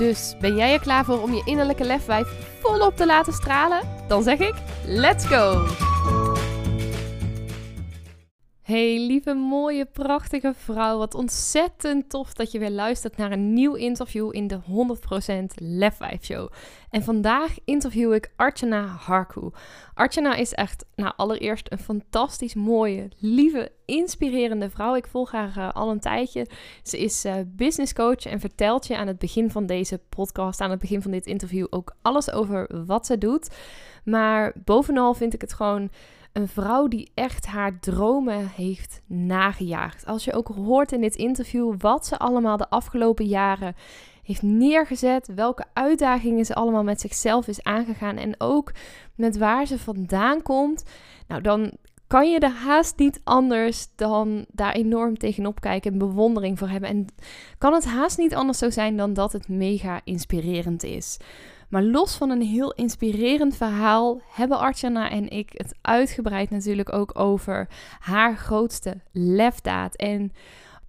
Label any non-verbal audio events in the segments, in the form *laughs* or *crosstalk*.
Dus ben jij er klaar voor om je innerlijke lefwijf volop te laten stralen? Dan zeg ik: let's go! Hey lieve, mooie, prachtige vrouw. Wat ontzettend tof dat je weer luistert naar een nieuw interview in de 100% Lefwijf Show. En vandaag interview ik Archana Harku. Archana is echt, nou allereerst een fantastisch mooie, lieve, inspirerende vrouw. Ik volg haar uh, al een tijdje. Ze is uh, business coach en vertelt je aan het begin van deze podcast, aan het begin van dit interview ook alles over wat ze doet. Maar bovenal vind ik het gewoon een vrouw die echt haar dromen heeft nagejaagd. Als je ook hoort in dit interview wat ze allemaal de afgelopen jaren heeft neergezet, welke uitdagingen ze allemaal met zichzelf is aangegaan en ook met waar ze vandaan komt, nou dan kan je er haast niet anders dan daar enorm tegenop kijken en bewondering voor hebben. En kan het haast niet anders zo zijn dan dat het mega inspirerend is. Maar los van een heel inspirerend verhaal hebben Archana en ik het uitgebreid natuurlijk ook over haar grootste lefdaad. En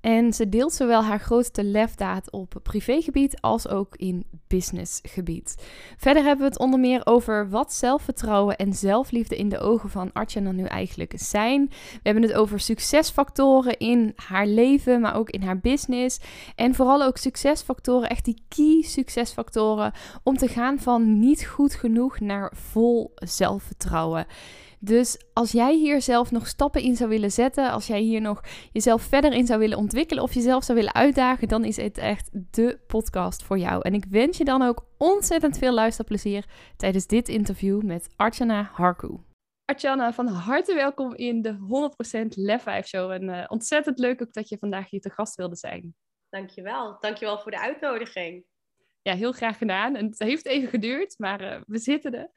en ze deelt zowel haar grootste lefdaad op privégebied als ook in businessgebied. Verder hebben we het onder meer over wat zelfvertrouwen en zelfliefde in de ogen van Archana nu eigenlijk zijn. We hebben het over succesfactoren in haar leven, maar ook in haar business. En vooral ook succesfactoren, echt die key succesfactoren om te gaan van niet goed genoeg naar vol zelfvertrouwen. Dus als jij hier zelf nog stappen in zou willen zetten, als jij hier nog jezelf verder in zou willen ontwikkelen of jezelf zou willen uitdagen, dan is het echt de podcast voor jou. En ik wens je dan ook ontzettend veel luisterplezier tijdens dit interview met Archana Harku. Archana, van harte welkom in de 100% Lef 5 Show. En uh, ontzettend leuk ook dat je vandaag hier te gast wilde zijn. Dankjewel. Dankjewel voor de uitnodiging. Ja, heel graag gedaan. En het heeft even geduurd, maar uh, we zitten er.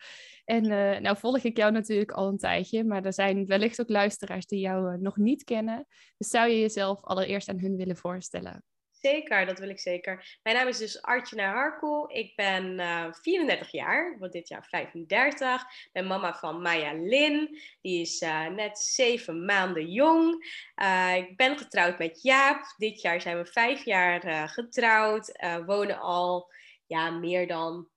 En uh, nou volg ik jou natuurlijk al een tijdje, maar er zijn wellicht ook luisteraars die jou uh, nog niet kennen. Dus zou je jezelf allereerst aan hun willen voorstellen? Zeker, dat wil ik zeker. Mijn naam is dus Artjana Harko. Ik ben uh, 34 jaar, ik word dit jaar 35. Ik ben mama van Maya Lin. Die is net zeven maanden jong. ik ben getrouwd met Jaap. Dit jaar zijn we vijf jaar getrouwd. wonen al ja, meer dan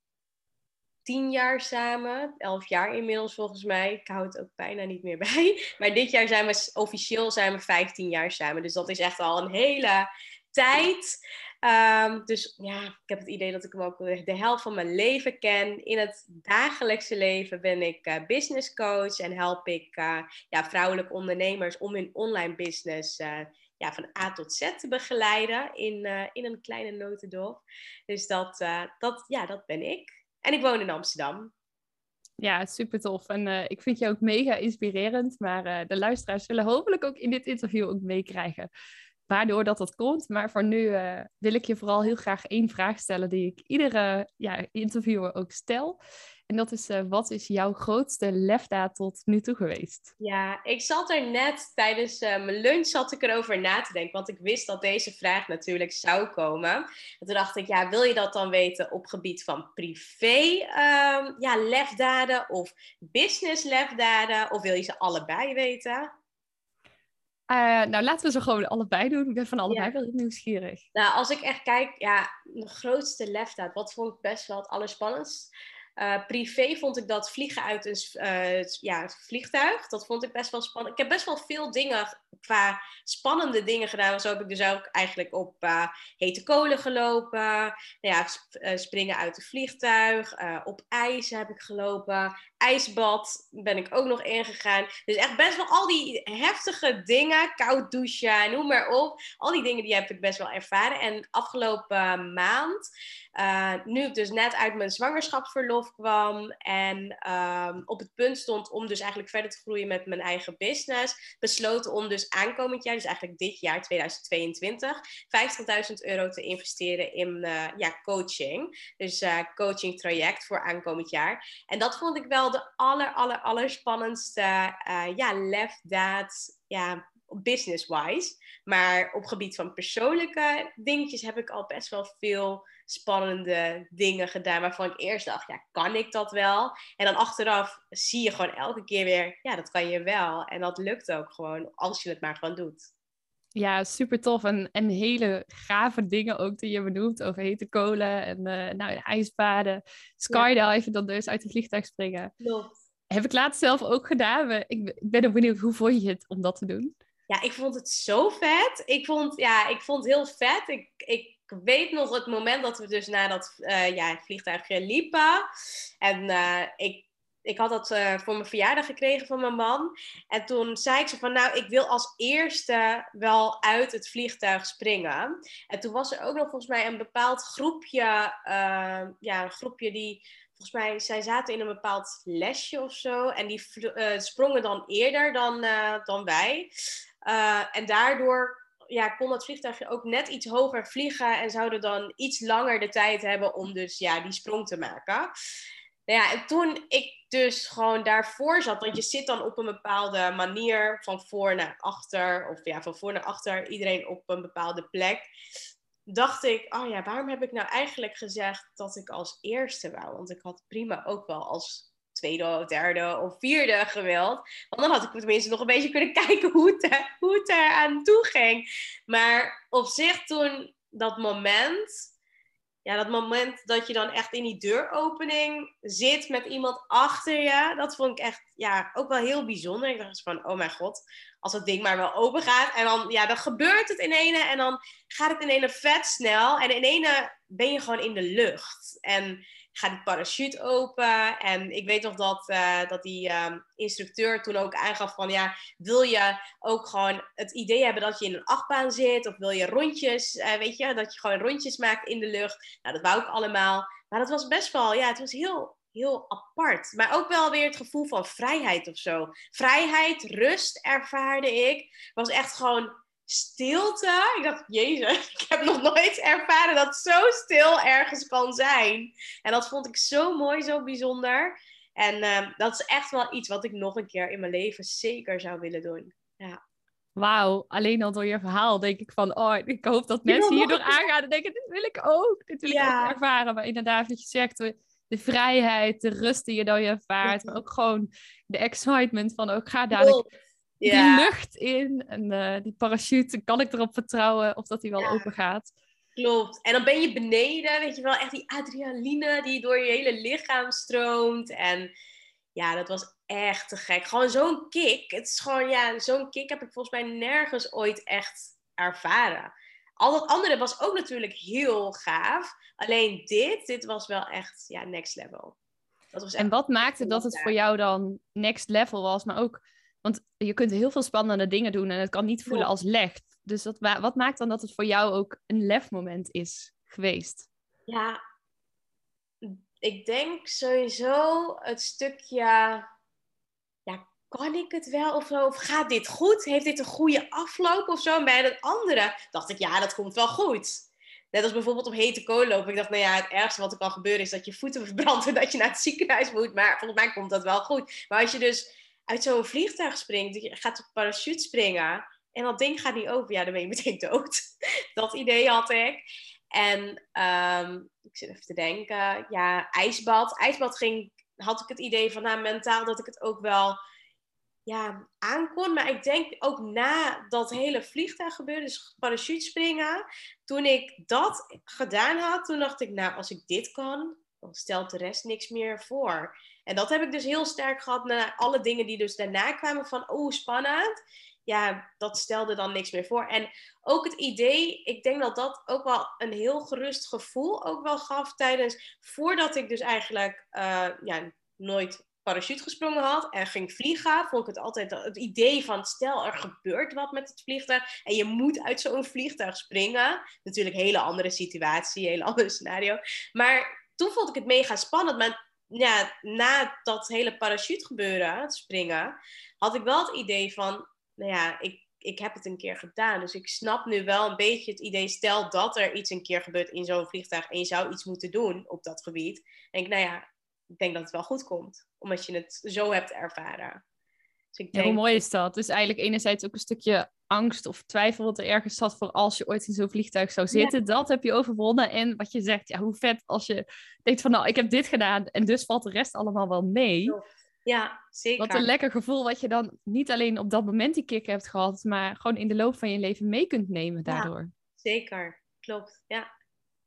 tien jaar samen. Elf jaar inmiddels volgens mij. Ik hou het ook bijna niet meer *laughs* bij. Maar dit jaar zijn we officieel zijn we 15 jaar samen. Dus dat is echt al een hele tijd. Um, dus ja, ik heb het idee dat ik hem ook de helft van mijn leven ken. In het dagelijkse leven ben ik uh, business coach en help ik uh, ja, vrouwelijke ondernemers om hun online business uh, ja, van A tot Z te begeleiden in, in een kleine notendop. Dus dat, dat, ja, dat ben ik. En ik woon in Amsterdam. Ja, super tof. En uh, ik vind je ook mega inspirerend. Maar uh, de luisteraars zullen hopelijk ook in dit interview ook meekrijgen waardoor dat dat komt. Maar voor nu uh, wil ik je vooral heel graag één vraag stellen die ik iedere ja, interviewer ook stel. En dat is, uh, wat is jouw grootste lefdaad tot nu toe geweest? Ja, ik zat er net tijdens uh, mijn lunch zat ik erover na te denken. Want ik wist dat deze vraag natuurlijk zou komen. En toen dacht ik, ja, wil je dat dan weten op gebied van privé um, ja, lefdaden of business lefdaden? Of wil je ze allebei weten? Uh, nou, laten we ze gewoon allebei doen. Ik ben van allebei ja. wel nieuwsgierig. Nou, als ik echt kijk, ja, de grootste lefdaad, wat vond ik best wel het allerspannendst? Uh, privé vond ik dat vliegen uit een uh, ja, vliegtuig. Dat vond ik best wel spannend. Ik heb best wel veel dingen qua spannende dingen gedaan. Zo heb ik dus ook eigenlijk op uh, hete kolen gelopen. Nou ja, springen uit een vliegtuig. op ijs heb ik gelopen. IJsbad ben ik ook nog ingegaan. Dus echt best wel al die heftige dingen, koud douchen, noem maar op. Al die dingen die heb ik best wel ervaren. En afgelopen maand, uh, nu ik dus net uit mijn zwangerschapsverlof kwam en ehm, op het punt stond om dus eigenlijk verder te groeien met mijn eigen business, besloten om dus aankomend jaar, dus eigenlijk dit jaar 2022, 50.000 euro te investeren in uh, ja, coaching. Dus uh, coaching traject voor aankomend jaar. En dat vond ik wel de aller, aller, aller spannendste uh, ja, lef daad, ja, business-wise. Maar op gebied van persoonlijke dingetjes heb ik al best wel veel spannende dingen gedaan. Waarvan ik eerst dacht, ja, kan ik dat wel? En dan achteraf zie je gewoon elke keer weer, ja, dat kan je wel. En dat lukt ook gewoon als je het maar gewoon doet. Ja, super tof. En, en hele gave dingen ook die je benoemt over hete kolen en uh, nou, ijsbaden, skydiven, ja. dan dus uit het vliegtuig springen. Klopt. Heb ik laatst zelf ook gedaan. Ik, ik ben ook benieuwd, hoe vond je het om dat te doen? Ja, ik vond het zo vet. Ik vond, ja, ik vond het heel vet. Ik, ik weet nog het moment dat we dus naar dat uh, ja, vliegtuigje liepen. En uh, ik ik had dat uh, voor mijn verjaardag gekregen van mijn man. En toen zei ik zo van, nou, ik wil als eerste wel uit het vliegtuig springen. En toen was er ook nog volgens mij een bepaald groepje, uh, ja, een groepje die, volgens mij, zij zaten in een bepaald lesje of zo. En die uh, sprongen dan eerder dan, dan wij. en daardoor ja, kon dat vliegtuigje ook net iets hoger vliegen en zouden dan iets langer de tijd hebben om dus ja, die sprong te maken. Nou ja, en toen ik dus gewoon daarvoor zat, want je zit dan op een bepaalde manier van voor naar achter, of ja, van voor naar achter, iedereen op een bepaalde plek, dacht ik, oh ja, waarom heb ik nou eigenlijk gezegd dat ik als eerste wou? Want ik had prima ook wel als tweede, derde of vierde gewild. Want dan had ik tenminste nog een beetje kunnen *laughs* kijken hoe het, hoe het er aan toe ging. Maar op zich toen dat moment ja, dat moment dat je dan echt in die deuropening zit met iemand achter je, dat vond ik echt ja, ook wel heel bijzonder. Ik dacht van, oh mijn god, als dat ding maar wel open gaat. En dan, ja, dan gebeurt het in ene en dan gaat het in ene vet snel. En in ene ben je gewoon in de lucht. En gaat die parachute open. En ik weet nog dat, uh, dat die um, instructeur toen ook aangaf van ja, wil je ook gewoon het idee hebben dat je in een achtbaan zit? Of wil je rondjes, uh, weet je, dat je gewoon rondjes maakt in de lucht? Nou, dat wou ik allemaal. Maar dat was best wel, ja, het was heel, heel apart. Maar ook wel weer het gevoel van vrijheid of zo. Vrijheid, rust ervaarde ik. was echt gewoon stilte. Ik dacht, jezus, *laughs* ik heb nog nooit ervaren dat zo stil ergens kan zijn. En dat vond ik zo mooi, zo bijzonder. En uh, dat is echt wel iets wat ik nog een keer in mijn leven zeker zou willen doen. Ja. Wauw, alleen al door je verhaal denk ik van, oh, ik hoop dat mensen hierdoor aangaan en denken, dit wil ik ook. Dit wil ja. ik ook ervaren. Maar inderdaad, wat je zegt, de vrijheid, de rust die je dan je ervaart, maar ook gewoon de excitement van, ook oh, ga dadelijk die lucht in en uh, die parachute, kan ik erop vertrouwen of dat die wel ja. open gaat? Klopt. En dan ben je beneden, weet je wel, echt die adrenaline die door je hele lichaam stroomt. En ja, dat was echt te gek. Gewoon zo'n kick. Het is gewoon, ja, zo'n kick heb ik volgens mij nergens ooit echt ervaren. Al dat andere was ook natuurlijk heel gaaf. Alleen dit, dit was wel echt, ja, next level. Dat was en wat maakte dat het voor jou dan next level was, maar ook want je kunt heel veel spannende dingen doen en het kan niet voelen als leg. Dus dat, wat maakt dan dat het voor jou ook een lefmoment is geweest? Ja, ik denk sowieso het stukje. Kan ik het wel of zo? Of gaat dit goed? Heeft dit een goede afloop of zo? En bij het andere dacht ik, ja, dat komt wel goed. Net als bijvoorbeeld op hete kolen lopen. Ik dacht, nou ja, het ergste wat er kan gebeuren is dat je voeten verbrandt en dat je naar het ziekenhuis moet. Maar volgens mij komt dat wel goed. Maar als je dus uit zo'n vliegtuig springt, je gaat op parachute springen en dat ding gaat niet open, ja, dan ben je meteen dood. *laughs* dat idee had ik. En um, ik zit even te denken, ja, ijsbad. Ijsbad ging, had ik het idee van, nou, mentaal dat ik het ook wel ja, aankon. Maar ik denk ook na dat hele vliegtuig gebeurde, dus parachute springen. Toen ik dat gedaan had, toen dacht ik, nou, als ik dit kan, dan stelt de rest niks meer voor. En dat heb ik dus heel sterk gehad na alle dingen die dus daarna kwamen van, oh, spannend. Ja, dat stelde dan niks meer voor. En ook het idee, ik denk dat dat ook wel een heel gerust gevoel ook wel gaf tijdens, voordat ik dus eigenlijk uh, ja, nooit parachute gesprongen had en ging vliegen, vond ik het altijd het idee van stel er gebeurt wat met het vliegtuig en je moet uit zo'n vliegtuig springen. Natuurlijk een hele andere situatie, hele *laughs* andere scenario. Maar toen vond ik het mega spannend. Maar ja, na dat hele parachute gebeuren, het springen, had ik wel het idee van, nou ja, ik, ik heb het een keer gedaan. Dus ik snap nu wel een beetje het idee, stel dat er iets een keer gebeurt in zo'n vliegtuig en je zou iets moeten doen op dat gebied. denk ik, nou ja, ik denk dat het wel goed komt, omdat je het zo hebt ervaren. Dus ik denk... hoe mooi is dat? Dus eigenlijk enerzijds ook een stukje angst of twijfel wat er ergens zat voor als je ooit in zo'n vliegtuig zou zitten. Dat heb je overwonnen. En wat je zegt, ja, hoe vet als je denkt van nou, ik heb dit gedaan en dus valt de rest allemaal wel mee. Ja, zeker. Wat een lekker gevoel wat je dan niet alleen op dat moment die kick hebt gehad, maar gewoon in de loop van je leven mee kunt nemen daardoor. Ja, zeker, klopt, ja.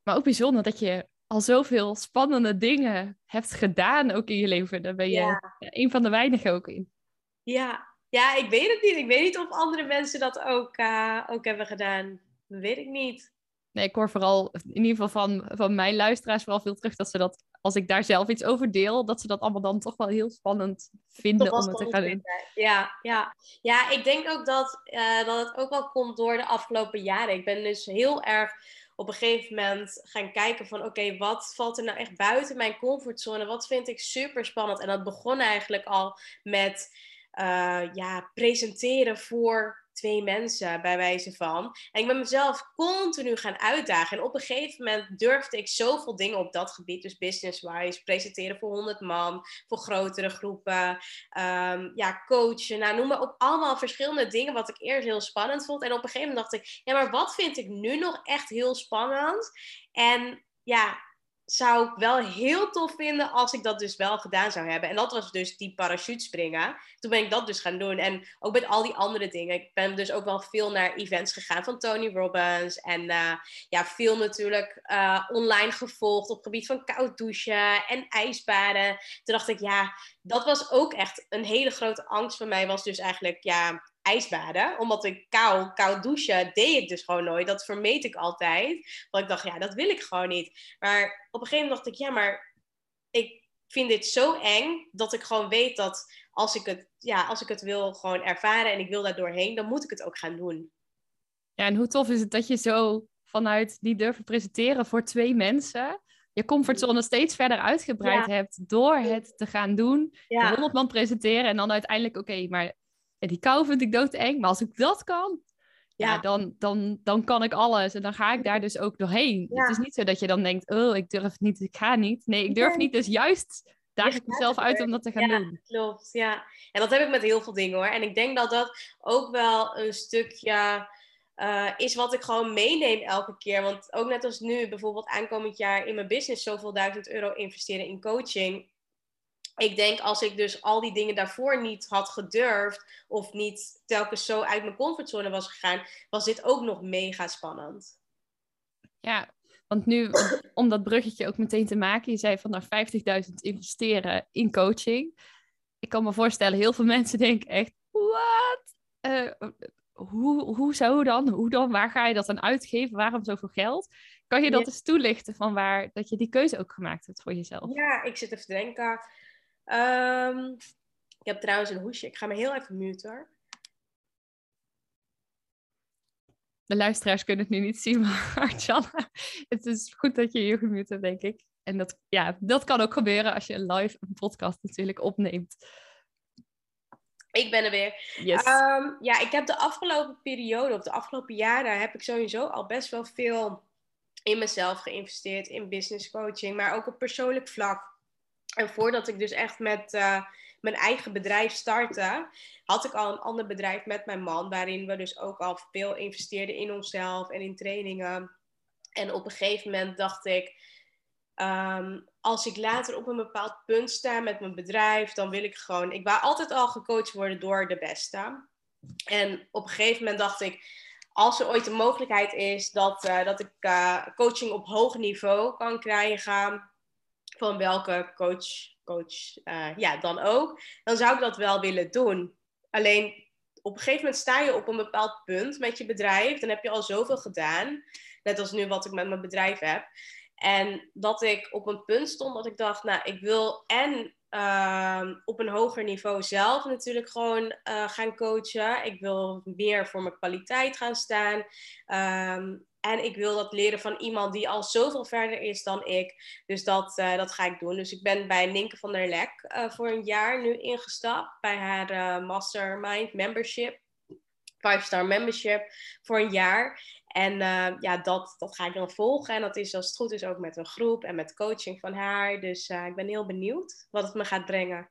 Maar ook bijzonder dat je al zoveel spannende dingen hebt gedaan ook in je leven. Daar ben je ja. een van de weinigen ook in. Ja. ja, ik weet het niet. Ik weet niet of andere mensen dat ook, uh, ook hebben gedaan. Dat weet ik niet. Nee, ik hoor vooral, in ieder geval van, van mijn luisteraars, vooral veel terug dat ze dat, als ik daar zelf iets over deel, dat ze dat allemaal dan toch wel heel spannend vinden om het te gaan doen. Ja, ja. ja, ik denk ook dat, uh, dat het ook wel komt door de afgelopen jaren. Ik ben dus heel erg op een gegeven moment gaan kijken van oké, wat valt er nou echt buiten mijn comfortzone? Wat vind ik super spannend? En dat begon eigenlijk al met uh, ja, presenteren voor twee mensen, bij wijze van. En ik ben mezelf continu gaan uitdagen. En op een gegeven moment durfde ik zoveel dingen op dat gebied, dus business-wise, presenteren voor 100 man, voor grotere groepen, um, ja, coachen, nou, noem maar op, allemaal verschillende dingen wat ik eerst heel spannend vond. En op een gegeven moment dacht ik, ja, maar wat vind ik nu nog echt heel spannend? En ja, zou ik wel heel tof vinden als ik dat dus wel gedaan zou hebben. En dat was dus die parachutespringen. Toen ben ik dat dus gaan doen. En ook met al die andere dingen. Ik ben dus ook wel veel naar events gegaan van Tony Robbins. En uh, ja, veel natuurlijk uh, online gevolgd op gebied van koud douchen en ijsbaden. Toen dacht ik, ja, dat was ook echt een hele grote angst van mij. Was dus eigenlijk, ja, ijsbaden. Omdat ik kou, koud douchen deed ik dus gewoon nooit. Dat vermeed ik altijd. Want ik dacht, ja, dat wil ik gewoon niet. Maar op een gegeven moment dacht ik, ja, maar ik vind dit zo eng dat ik gewoon weet dat als ik het, ja, als ik het wil gewoon ervaren en ik wil daar doorheen, dan moet ik het ook gaan doen. Ja, en hoe tof is het dat je zo vanuit die durven presenteren voor twee mensen je comfortzone steeds verder uitgebreid hebt door het te gaan doen. Ja. 100 man presenteren en dan uiteindelijk, oké, maar en die kou vind ik doodeng, maar als ik dat kan, ja, dan, dan, dan kan ik alles. En dan ga ik daar dus ook doorheen. Het is niet zo dat je dan denkt, oh, ik durf niet, ik ga niet. Nee, ik durf niet, dus juist daag ik mezelf uit om dat te gaan ja, doen. Klopt, ja. En dat heb ik met heel veel dingen hoor. En ik denk dat dat ook wel een stukje uh, is wat ik gewoon meeneem elke keer. Want ook net als nu, bijvoorbeeld aankomend jaar in mijn business zoveel duizend euro investeren in coaching ik denk als ik dus al die dingen daarvoor niet had gedurfd of niet telkens zo uit mijn comfortzone was gegaan, was dit ook nog mega spannend. Ja, want nu, om dat bruggetje ook meteen te maken, je zei van nou 50.000 investeren in coaching. Ik kan me voorstellen, heel veel mensen denken echt, wat? Uh, hoe, hoe zo dan? Hoe dan? Waar ga je dat dan uitgeven? Waarom zoveel geld? Kan je dat eens toelichten van waar dat je die keuze ook gemaakt hebt voor jezelf? Ja, ik zit even te denken. Um, ik heb trouwens een hoesje. Ik ga me heel even muten. De luisteraars kunnen het nu niet zien, *laughs* maar Arjanne, het is goed dat je je gemute hebt, denk ik. En dat, ja, dat kan ook gebeuren als je een live een podcast natuurlijk opneemt. Ik ben er weer. Yes. Um, ja, ik heb de afgelopen periode, of de afgelopen jaren, heb ik sowieso al best wel veel in mezelf geïnvesteerd, in business coaching, maar ook op persoonlijk vlak. En voordat ik dus echt met uh, mijn eigen bedrijf startte, had ik al een ander bedrijf met mijn man, waarin we dus ook al veel investeerden in onszelf en in trainingen. En op een gegeven moment dacht ik, um, als ik later op een bepaald punt sta met mijn bedrijf, dan wil ik gewoon, ik wou altijd al gecoacht worden door de beste. En op een gegeven moment dacht ik, als er ooit een mogelijkheid is dat, uh, dat ik uh, coaching op hoog niveau kan krijgen, van welke coach, coach uh, ja, dan ook, dan zou ik dat wel willen doen. Alleen op een gegeven moment sta je op een bepaald punt met je bedrijf. Dan heb je al zoveel gedaan. Net als nu wat ik met mijn bedrijf heb. En dat ik op een punt stond dat ik dacht, nou, ik wil en ehm, op een hoger niveau zelf natuurlijk gewoon uh, gaan coachen. Ik wil meer voor mijn kwaliteit gaan staan. Ehm, en ik wil dat leren van iemand die al zoveel verder is dan ik. Dus dat, uh, dat ga ik doen. Dus ik ben bij Ninke van der Lek uh, voor een jaar nu ingestapt. Bij haar uh, Mastermind Membership. Five Star Membership voor een jaar. En ja, dat, dat ga ik dan volgen. En dat is als het goed is ook met een groep en met coaching van haar. Dus ik ben heel benieuwd wat het me gaat brengen.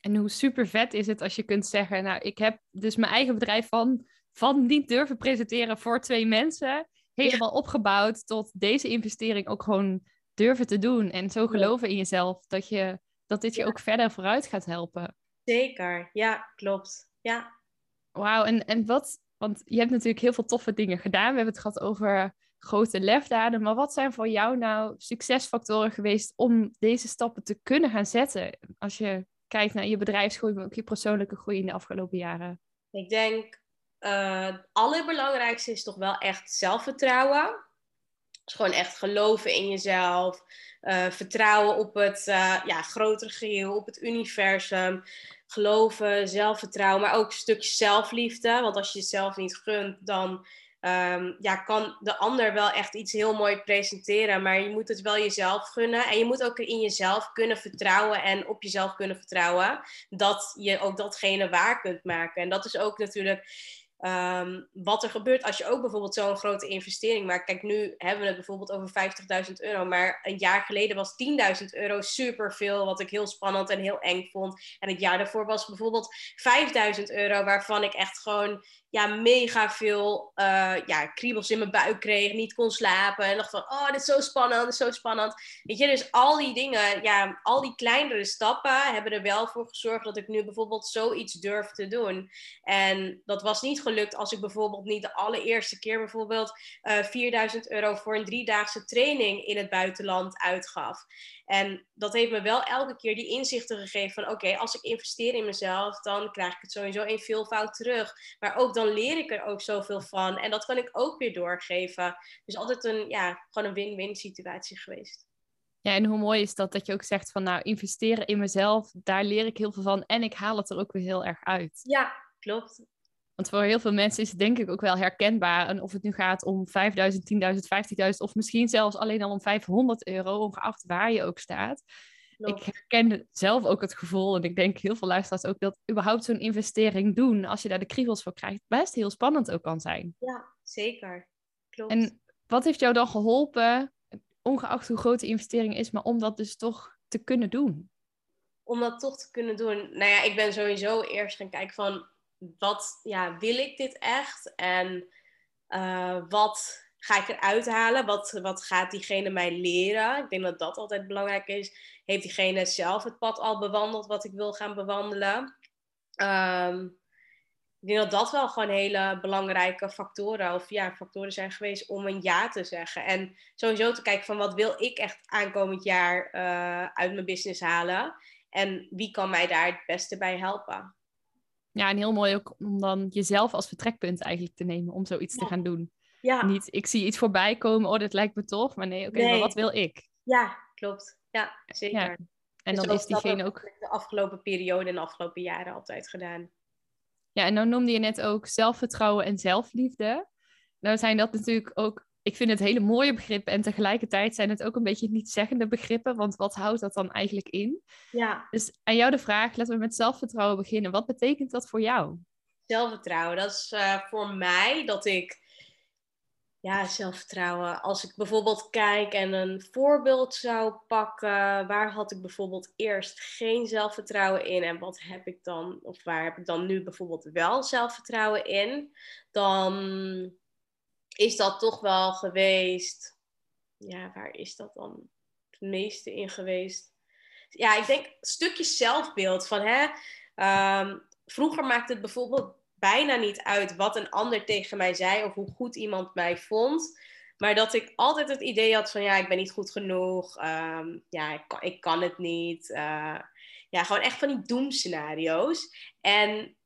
En hoe super vet is het als je kunt zeggen, nou, ik heb dus mijn eigen bedrijf van, van niet durven presenteren voor twee mensen helemaal opgebouwd tot deze investering ook gewoon durven te doen. En zo geloven in jezelf dat, je, dat dit je ook verder vooruit gaat helpen. Zeker, ja, klopt. Ja. Wauw, en, en wat, want je hebt natuurlijk heel veel toffe dingen gedaan. We hebben het gehad over grote lefdaden. Maar wat zijn voor jou nou succesfactoren geweest om deze stappen te kunnen gaan zetten? Als je kijkt naar je bedrijfsgroei, maar ook je persoonlijke groei in de afgelopen jaren. Ik denk uh, het allerbelangrijkste is toch wel echt zelfvertrouwen. Dus gewoon echt geloven in jezelf. Uh, vertrouwen op het uh, ja, grotere geheel, op het universum. Geloven, zelfvertrouwen, maar ook een stukje zelfliefde. Want als je jezelf niet gunt, dan um, ja, kan de ander wel echt iets heel mooi presenteren. Maar je moet het wel jezelf gunnen. En je moet ook in jezelf kunnen vertrouwen en op jezelf kunnen vertrouwen. Dat je ook datgene waar kunt maken. En dat is ook natuurlijk Um, wat er gebeurt als je ook bijvoorbeeld zo'n grote investering maakt. Kijk, nu hebben we het bijvoorbeeld over 50.000 euro. Maar een jaar geleden was 10.000 euro superveel. Wat ik heel spannend en heel eng vond. En het jaar daarvoor was bijvoorbeeld 5.000 euro. Waarvan ik echt gewoon ja, mega veel uh, ja, kriebels in mijn buik kreeg, niet kon slapen. En dacht van, oh, dit is zo spannend, dit is zo spannend. Weet je, dus al die dingen, ja, al die kleinere stappen hebben er wel voor gezorgd dat ik nu bijvoorbeeld zoiets durf te doen. En dat was niet gelukt als ik bijvoorbeeld niet de allereerste keer bijvoorbeeld uh, eh, 4000 euro voor een driedaagse training in het buitenland uitgaf. En dat heeft me wel elke keer die inzichten gegeven van oké, als ik investeer in mezelf, dan krijg ik het sowieso in veelvoud terug. Maar ook dan leer ik er ook zoveel van. En dat kan ik ook weer doorgeven. Dus altijd een, ja, gewoon een win-win situatie geweest. Ja, en hoe mooi is dat dat je ook zegt van nou, investeren in mezelf, daar leer ik heel veel van en ik haal het er ook weer heel erg uit. Ja, klopt. Want voor heel veel mensen is het denk ik ook wel herkenbaar. En of het nu gaat om 5000, 10.000, 50.000 of misschien zelfs alleen al om 500 euro, ongeacht waar je ook staat. Ik herken zelf ook het gevoel, en ik denk heel veel luisteraars ook, dat überhaupt zo'n investering doen, als je daar de kriebels voor krijgt, best heel spannend ook kan zijn. Ja, zeker. Klopt. En wat heeft jou dan geholpen, ongeacht hoe groot de investering is, maar om dat dus toch te kunnen doen? Om dat toch te kunnen doen. Nou ja, ik ben sowieso eerst gaan kijken van wat ja, wil ik dit echt? En uh, wat ga ik eruit halen? Wat, wat gaat diegene mij leren? Ik denk dat dat altijd belangrijk is. Heeft diegene zelf het pad al bewandeld wat ik wil gaan bewandelen? Um, ik denk dat dat wel gewoon hele belangrijke factoren, of ja, factoren zijn geweest om een ja te zeggen. En sowieso te kijken van wat wil ik echt aankomend jaar uh, uit mijn business halen? En wie kan mij daar het beste bij helpen? Ja, en heel mooi ook om dan jezelf als vertrekpunt eigenlijk te nemen om zoiets te gaan doen. Ja. Niet, ik zie iets voorbij komen, oh, dat lijkt me tof. Maar nee, oké, maar wat wil ik? Ja, klopt. Ja, zeker. Ja. En dus dan is diegene ook... De afgelopen periode en de afgelopen jaren altijd gedaan. Ja, en dan noemde je net ook zelfvertrouwen en zelfliefde. Nou zijn dat natuurlijk ook ik vind het hele mooie begrippen en tegelijkertijd zijn het ook een beetje niet-zeggende begrippen, want wat houdt dat dan eigenlijk in? Ja. Dus aan jou de vraag, laten we met zelfvertrouwen beginnen. Wat betekent dat voor jou? Zelfvertrouwen, dat is uh, voor mij dat ik, ja, zelfvertrouwen. Als ik bijvoorbeeld kijk en een voorbeeld zou pakken, waar had ik bijvoorbeeld eerst geen zelfvertrouwen in en wat heb ik dan, of waar heb ik dan nu bijvoorbeeld wel zelfvertrouwen in? Dan is dat toch wel geweest. Ja, waar is dat dan het meeste in geweest? Ja, ik denk stukjes zelfbeeld van hè. Um, vroeger maakte het bijvoorbeeld bijna niet uit wat een ander tegen mij zei of hoe goed iemand mij vond. Maar dat ik altijd het idee had van ja, ik ben niet goed genoeg. Um, ja, ik kan, ik kan het niet. Uh, ja, gewoon echt van die doemscenario's. En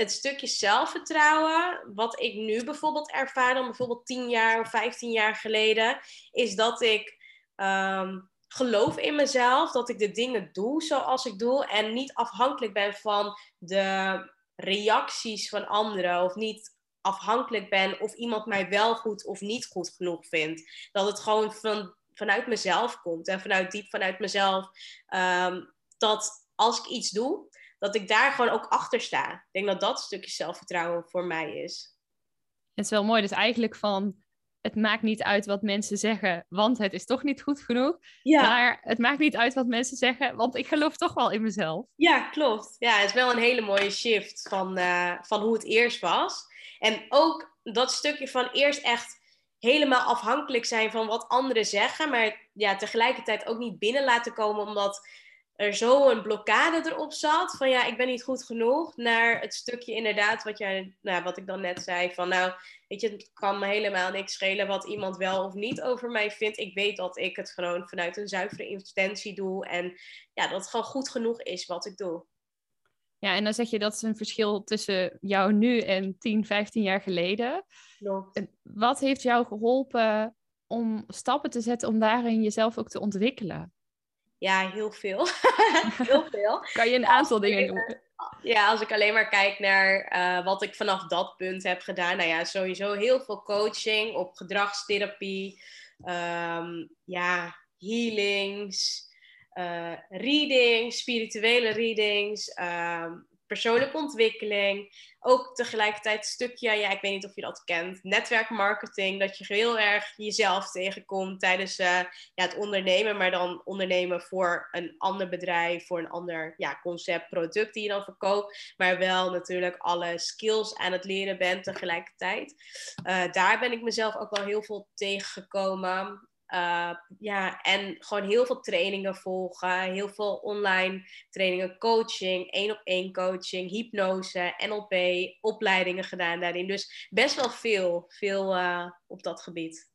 het stukje zelfvertrouwen, wat ik nu bijvoorbeeld ervaar dan bijvoorbeeld 10 jaar of 15 jaar geleden, is dat ik um, geloof in mezelf, dat ik de dingen doe zoals ik doe en niet afhankelijk ben van de reacties van anderen of niet afhankelijk ben of iemand mij wel goed of niet goed genoeg vindt. Dat het gewoon van, vanuit mezelf komt en vanuit diep vanuit mezelf. Ehm, dat als ik iets doe, dat ik daar gewoon ook achter sta. Ik denk dat dat stukje zelfvertrouwen voor mij is. Het is wel mooi, dus eigenlijk van het maakt niet uit wat mensen zeggen, want het is toch niet goed genoeg. Ja. Maar het maakt niet uit wat mensen zeggen, want ik geloof toch wel in mezelf. Ja, klopt. Ja, het is wel een hele mooie shift van, uh, van hoe het eerst was. En ook dat stukje van eerst echt helemaal afhankelijk zijn van wat anderen zeggen, maar ja, tegelijkertijd ook niet binnen laten komen omdat er zo een blokkade erop zat van ja, ik ben niet goed genoeg, naar het stukje inderdaad wat, jij, nou, wat ik dan net zei van nou, weet je, het kan me helemaal niks schelen wat iemand wel of niet over mij vindt. Ik weet dat ik het gewoon vanuit een zuivere intentie doe en ja, dat het gewoon goed genoeg is wat ik doe. Ja, en dan zeg je dat is een verschil tussen jou nu en 10, 15 jaar geleden. Klopt. Wat heeft jou geholpen om stappen te zetten om daarin jezelf ook te ontwikkelen? Ja, heel veel. *laughs* *laughs* heel veel. kan je een aantal dingen noemen? Ja, als ik alleen maar kijk naar uh, wat ik vanaf dat punt heb gedaan. Nou ja, sowieso heel veel coaching op gedragstherapie. Um, ja, healings. Uh, readings, spirituele readings, um, persoonlijke ontwikkeling. Ook tegelijkertijd een stukje, ja, ik weet niet of je dat kent, netwerkmarketing. Dat je heel erg jezelf tegenkomt tijdens uh, ja, het ondernemen, maar dan ondernemen voor een ander bedrijf, voor een ander ja, concept, product die je dan verkoopt. Maar wel natuurlijk alle skills aan het leren bent tegelijkertijd. Uh, daar ben ik mezelf ook wel heel veel tegengekomen. Uh, ja, en gewoon heel veel trainingen volgen, heel veel online trainingen, coaching, één op één coaching, hypnose, NLP, opleidingen gedaan daarin. Dus best wel veel, veel uh, op dat gebied.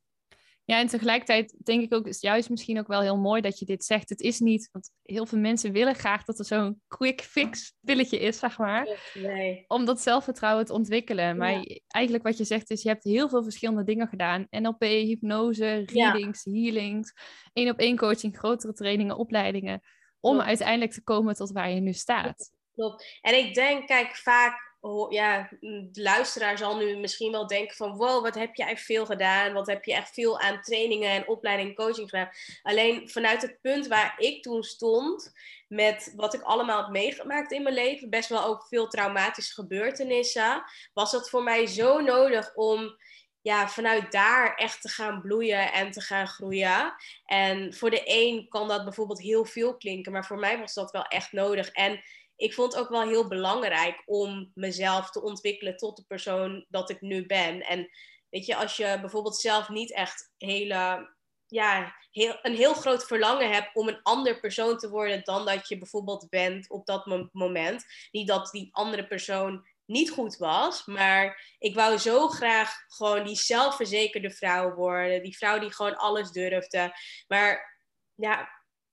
Ja, en tegelijkertijd denk ik ook, is juist misschien ook wel heel mooi dat je dit zegt. Het is niet, want heel veel mensen willen graag dat er zo'n quick fix pilletje is, zeg maar. Nee. Om dat zelfvertrouwen te ontwikkelen. Maar eigenlijk wat je zegt is, je hebt heel veel verschillende dingen gedaan. NLP, hypnose, readings, healings, één op één coaching, grotere trainingen, opleidingen. Om uiteindelijk te komen tot waar je nu staat. Klopt. En ik denk, kijk, vaak ja, de luisteraar zal nu misschien wel denken van wow, wat heb je echt veel gedaan? Wat heb je echt veel aan trainingen en opleiding en coaching gedaan? Alleen vanuit het punt waar ik toen stond, met wat ik allemaal heb meegemaakt in mijn leven, best wel ook veel traumatische gebeurtenissen, was het voor mij zo nodig om ja, vanuit daar echt te gaan bloeien en te gaan groeien. En voor de een kan dat bijvoorbeeld heel veel klinken, maar voor mij was dat wel echt nodig. En ik vond het ook wel heel belangrijk om mezelf te ontwikkelen tot de persoon dat ik nu ben. En weet je, als je bijvoorbeeld zelf niet echt hele, ja, heel, een heel groot verlangen hebt om een ander persoon te worden dan dat je bijvoorbeeld bent op dat moment. Niet dat die andere persoon niet goed was, maar ik wou zo graag gewoon die zelfverzekerde vrouw worden. Die vrouw die gewoon alles durfde. Maar ja,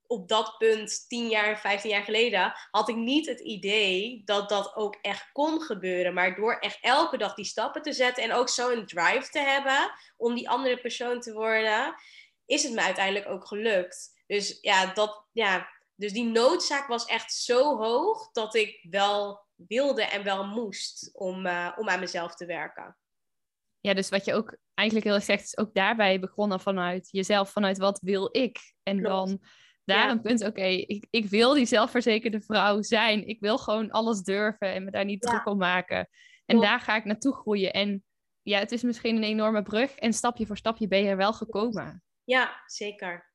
op dat punt, 10 jaar, 15 jaar geleden, had ik niet het idee dat dat ook echt kon gebeuren. Maar door echt elke dag die stappen te zetten en ook zo een drive te hebben om die andere persoon te worden, is het me uiteindelijk ook gelukt. Dus ja, dat, ja, dus die noodzaak was echt zo hoog dat ik wel wilde en wel moest om, uh, om aan mezelf te werken. Ja, dus wat je ook eigenlijk heel erg zegt, is ook daarbij begonnen vanuit jezelf, vanuit wat wil ik? En dan daar een punt, oké, ik, ik wil die zelfverzekerde vrouw zijn. Ik wil gewoon alles durven en me daar niet druk om maken. En daar ga ik naartoe groeien. En ja, het is misschien een enorme brug. En stapje voor stapje ben je er wel gekomen. Ja, zeker.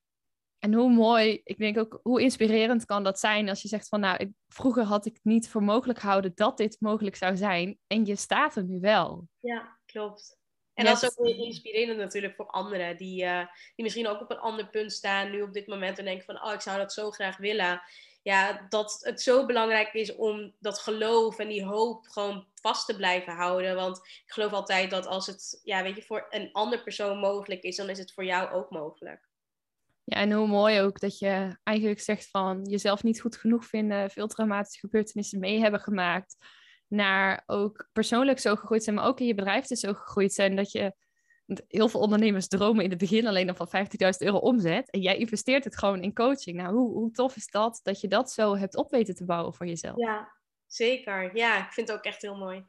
En hoe mooi, ik denk ook, hoe inspirerend kan dat zijn als je zegt van, nou, vroeger had ik niet voor mogelijk gehouden dat dit mogelijk zou zijn. En je staat er nu wel. Ja, klopt. En dat is ook weer inspirerend natuurlijk voor anderen die, uh, die misschien ook op een ander punt staan nu op dit moment en denken van, oh, ik zou dat zo graag willen. Ja, dat het zo belangrijk is om dat geloof en die hoop gewoon vast te blijven houden. Want ik geloof altijd dat als het, ja, weet je, voor een ander persoon mogelijk is, dan is het voor jou ook mogelijk. Ja, en hoe mooi ook dat je eigenlijk zegt van jezelf niet goed genoeg vinden, veel traumatische gebeurtenissen mee hebben gemaakt naar ook persoonlijk zo gegroeid zijn, maar ook in je bedrijf dus zo gegroeid zijn. Dat je heel veel ondernemers dromen in het begin alleen nog van 15.000 euro omzet. En jij investeert het gewoon in coaching. Nou, hoe, hoe tof is dat dat je dat zo hebt op weten te bouwen voor jezelf? Ja, zeker. Ja, ik vind het ook echt heel mooi.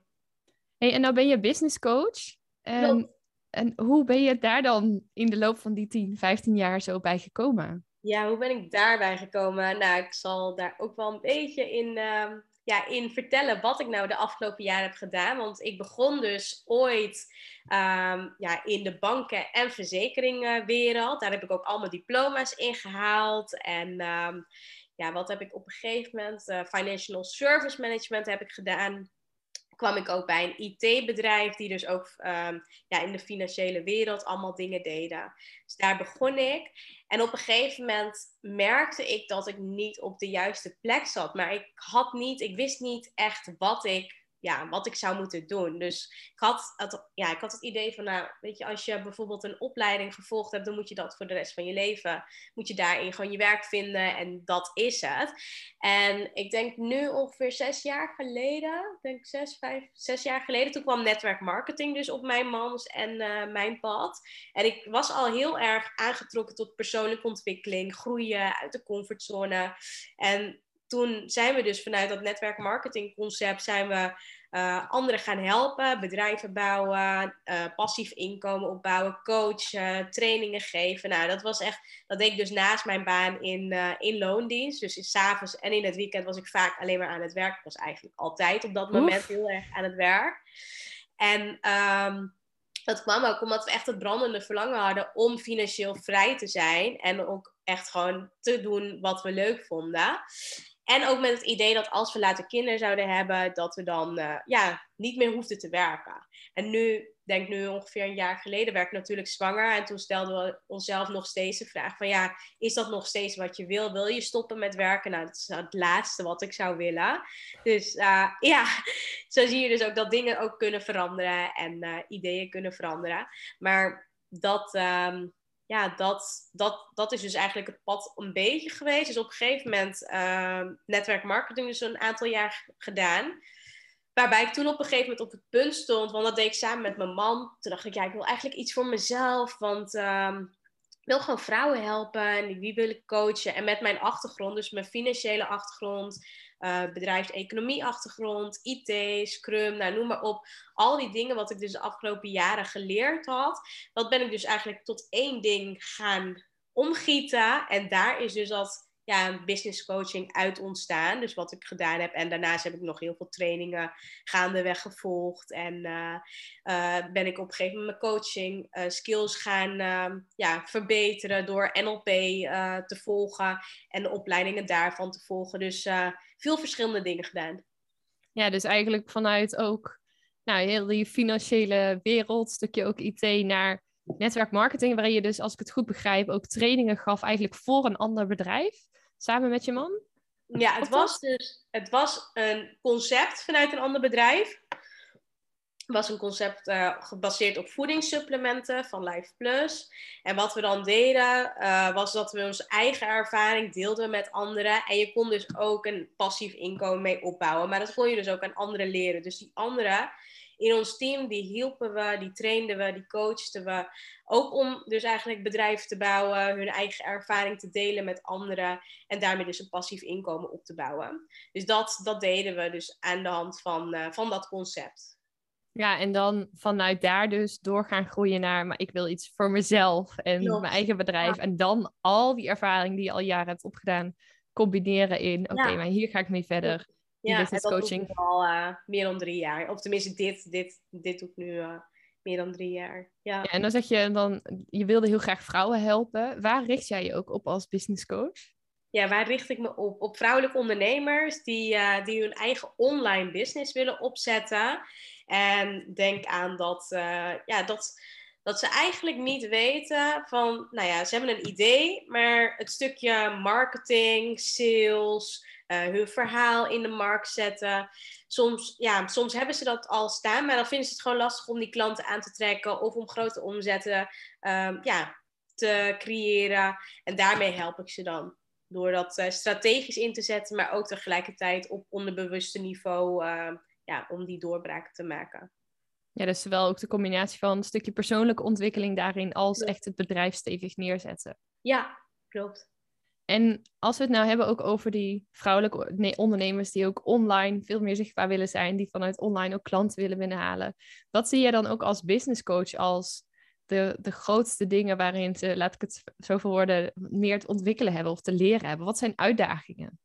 Hey, en nou ben je business coach. En, en hoe ben je daar dan in de loop van die 10, 15 jaar zo bij gekomen? Ja, hoe ben ik daarbij gekomen? Nou, ik zal daar ook wel een beetje in, uh, ja, in vertellen wat ik nou de afgelopen jaren heb gedaan. Want ik begon dus ooit um, ja, in de banken- en verzekeringenwereld. Daar heb ik ook allemaal diploma's in gehaald. En um, ja, wat heb ik op een gegeven moment? Uh, financial Service Management heb ik gedaan kwam ik ook bij een IT-bedrijf die dus ook um, ja, in de financiële wereld allemaal dingen deden. Dus daar begon ik. En op een gegeven moment merkte ik dat ik niet op de juiste plek zat. Maar ik had niet, ik wist niet echt wat ik ja, wat ik zou moeten doen. Dus ik had, het, ja, ik had het idee van, nou, weet je, als je bijvoorbeeld een opleiding gevolgd hebt, dan moet je dat voor de rest van je leven, moet je daarin gewoon je werk vinden en dat is het. En ik denk nu ongeveer zes jaar geleden, denk zes, vijf, zes jaar geleden, toen kwam netwerkmarketing dus op mijn mans en uh, mijn pad. En ik was al heel erg aangetrokken tot persoonlijke ontwikkeling, groeien uit de comfortzone. En toen zijn we dus vanuit dat netwerkmarketingconcept zijn we uh, anderen gaan helpen, bedrijven bouwen, uh, passief inkomen opbouwen, coachen, trainingen geven. Nou, dat was echt, dat deed ik dus naast mijn baan in, uh, in loondienst. Dus in s'avonds en in het weekend was ik vaak alleen maar aan het werk. Ik was eigenlijk altijd op dat moment heel erg aan het werk. En um, dat kwam ook omdat we echt het brandende verlangen hadden om financieel vrij te zijn en ook echt gewoon te doen wat we leuk vonden. En ook met het idee dat als we later kinderen zouden hebben, dat we dan uh, ja, niet meer hoefden te werken. En nu, denk nu ongeveer een jaar geleden, werd ik natuurlijk zwanger. En toen stelden we onszelf nog steeds de vraag van ja, is dat nog steeds wat je wil? Wil je stoppen met werken? Nou, dat is het laatste wat ik zou willen. Dus uh, *laughs* ja, zo zie je dus ook dat dingen ook kunnen veranderen en uh, ideeën kunnen veranderen. Maar dat... Um, ja, dat, dat, dat is dus eigenlijk het pad een beetje geweest. Dus op een gegeven moment uh, netwerkmarketing dus een aantal jaar gedaan. Waarbij ik toen op een gegeven moment op het punt stond, want dat deed ik samen met mijn man. Toen dacht ik, ja, ik wil eigenlijk iets voor mezelf, want um, ik wil gewoon vrouwen helpen en wie wil ik coachen. En met mijn achtergrond, dus mijn financiële achtergrond, uh, bedrijfseconomie-achtergrond, IT, Scrum, nou, noem maar op. Al die dingen wat ik dus de afgelopen jaren geleerd had, dat ben ik dus eigenlijk tot één ding gaan omgieten. En daar is dus dat ja, business coaching uit ontstaan. Dus wat ik gedaan heb. En daarnaast heb ik nog heel veel trainingen gaandeweg gevolgd. En uh, uh, ben ik op een gegeven moment mijn coaching uh, skills gaan ehm, ja, verbeteren door NLP te volgen. En de opleidingen daarvan te volgen. Dus veel verschillende dingen gedaan. Ja, dus eigenlijk vanuit ook nou, heel die financiële wereld, stukje ook IT naar netwerkmarketing, waarin je dus, als ik het goed begrijp, ook trainingen gaf eigenlijk voor een ander bedrijf, samen met je man? Ja, het was dus het was een concept vanuit een ander bedrijf was een concept uh, gebaseerd op voedingssupplementen van Life Plus. En wat we dan deden, uh, was dat we onze eigen ervaring deelden met anderen. En je kon dus ook een passief inkomen mee opbouwen. Maar dat kon je dus ook aan anderen leren. Dus die anderen in ons team, die hielpen we, die trainden we, die coachten we. Ook om dus eigenlijk bedrijven te bouwen, hun eigen ervaring te delen met anderen. En daarmee dus een passief inkomen op te bouwen. Dus dat, dat deden we dus aan de hand van, uh, van dat concept. Ja, en dan vanuit daar dus doorgaan groeien naar, maar ik wil iets voor mezelf en Klopt. mijn eigen bedrijf. En dan al die ervaring die je al jaren hebt opgedaan, combineren in, oké, okay, ja. maar hier ga ik mee verder. Ja, business coaching. doe ik al uh, meer dan drie jaar. Of tenminste, dit, dit, dit doe ik nu uh, meer dan drie jaar. Ja. ja. en dan zeg je dan, je wilde heel graag vrouwen helpen. Waar richt jij je ook op als business coach? ja, waar richt ik me op? Op vrouwelijke ondernemers die, uh, die hun eigen online business willen opzetten. En denk aan dat, ja, dat, dat ze eigenlijk niet weten van, nou ja, ze hebben een idee, maar het stukje marketing, sales, uh, hun verhaal in de markt zetten. Soms, ja, soms hebben ze dat al staan, maar dan vinden ze het gewoon lastig om die klanten aan te trekken of om grote omzetten um, ja, te creëren. En daarmee help ik ze dan. Door dat uh, strategisch in te zetten, maar ook tegelijkertijd op onderbewuste niveau uh, ja, om die doorbraak te maken. Ja, dus zowel ook de combinatie van een stukje persoonlijke ontwikkeling daarin als echt het bedrijf stevig neerzetten. Ja, klopt. En als we het nou hebben ook over die vrouwelijke ondernemers die ook online veel meer zichtbaar willen zijn, die vanuit online ook klanten willen binnenhalen. Wat zie je dan ook als business coach als de, de grootste dingen waarin ze, laat ik het zo verwoorden, meer te ontwikkelen hebben of te leren hebben? Wat zijn uitdagingen?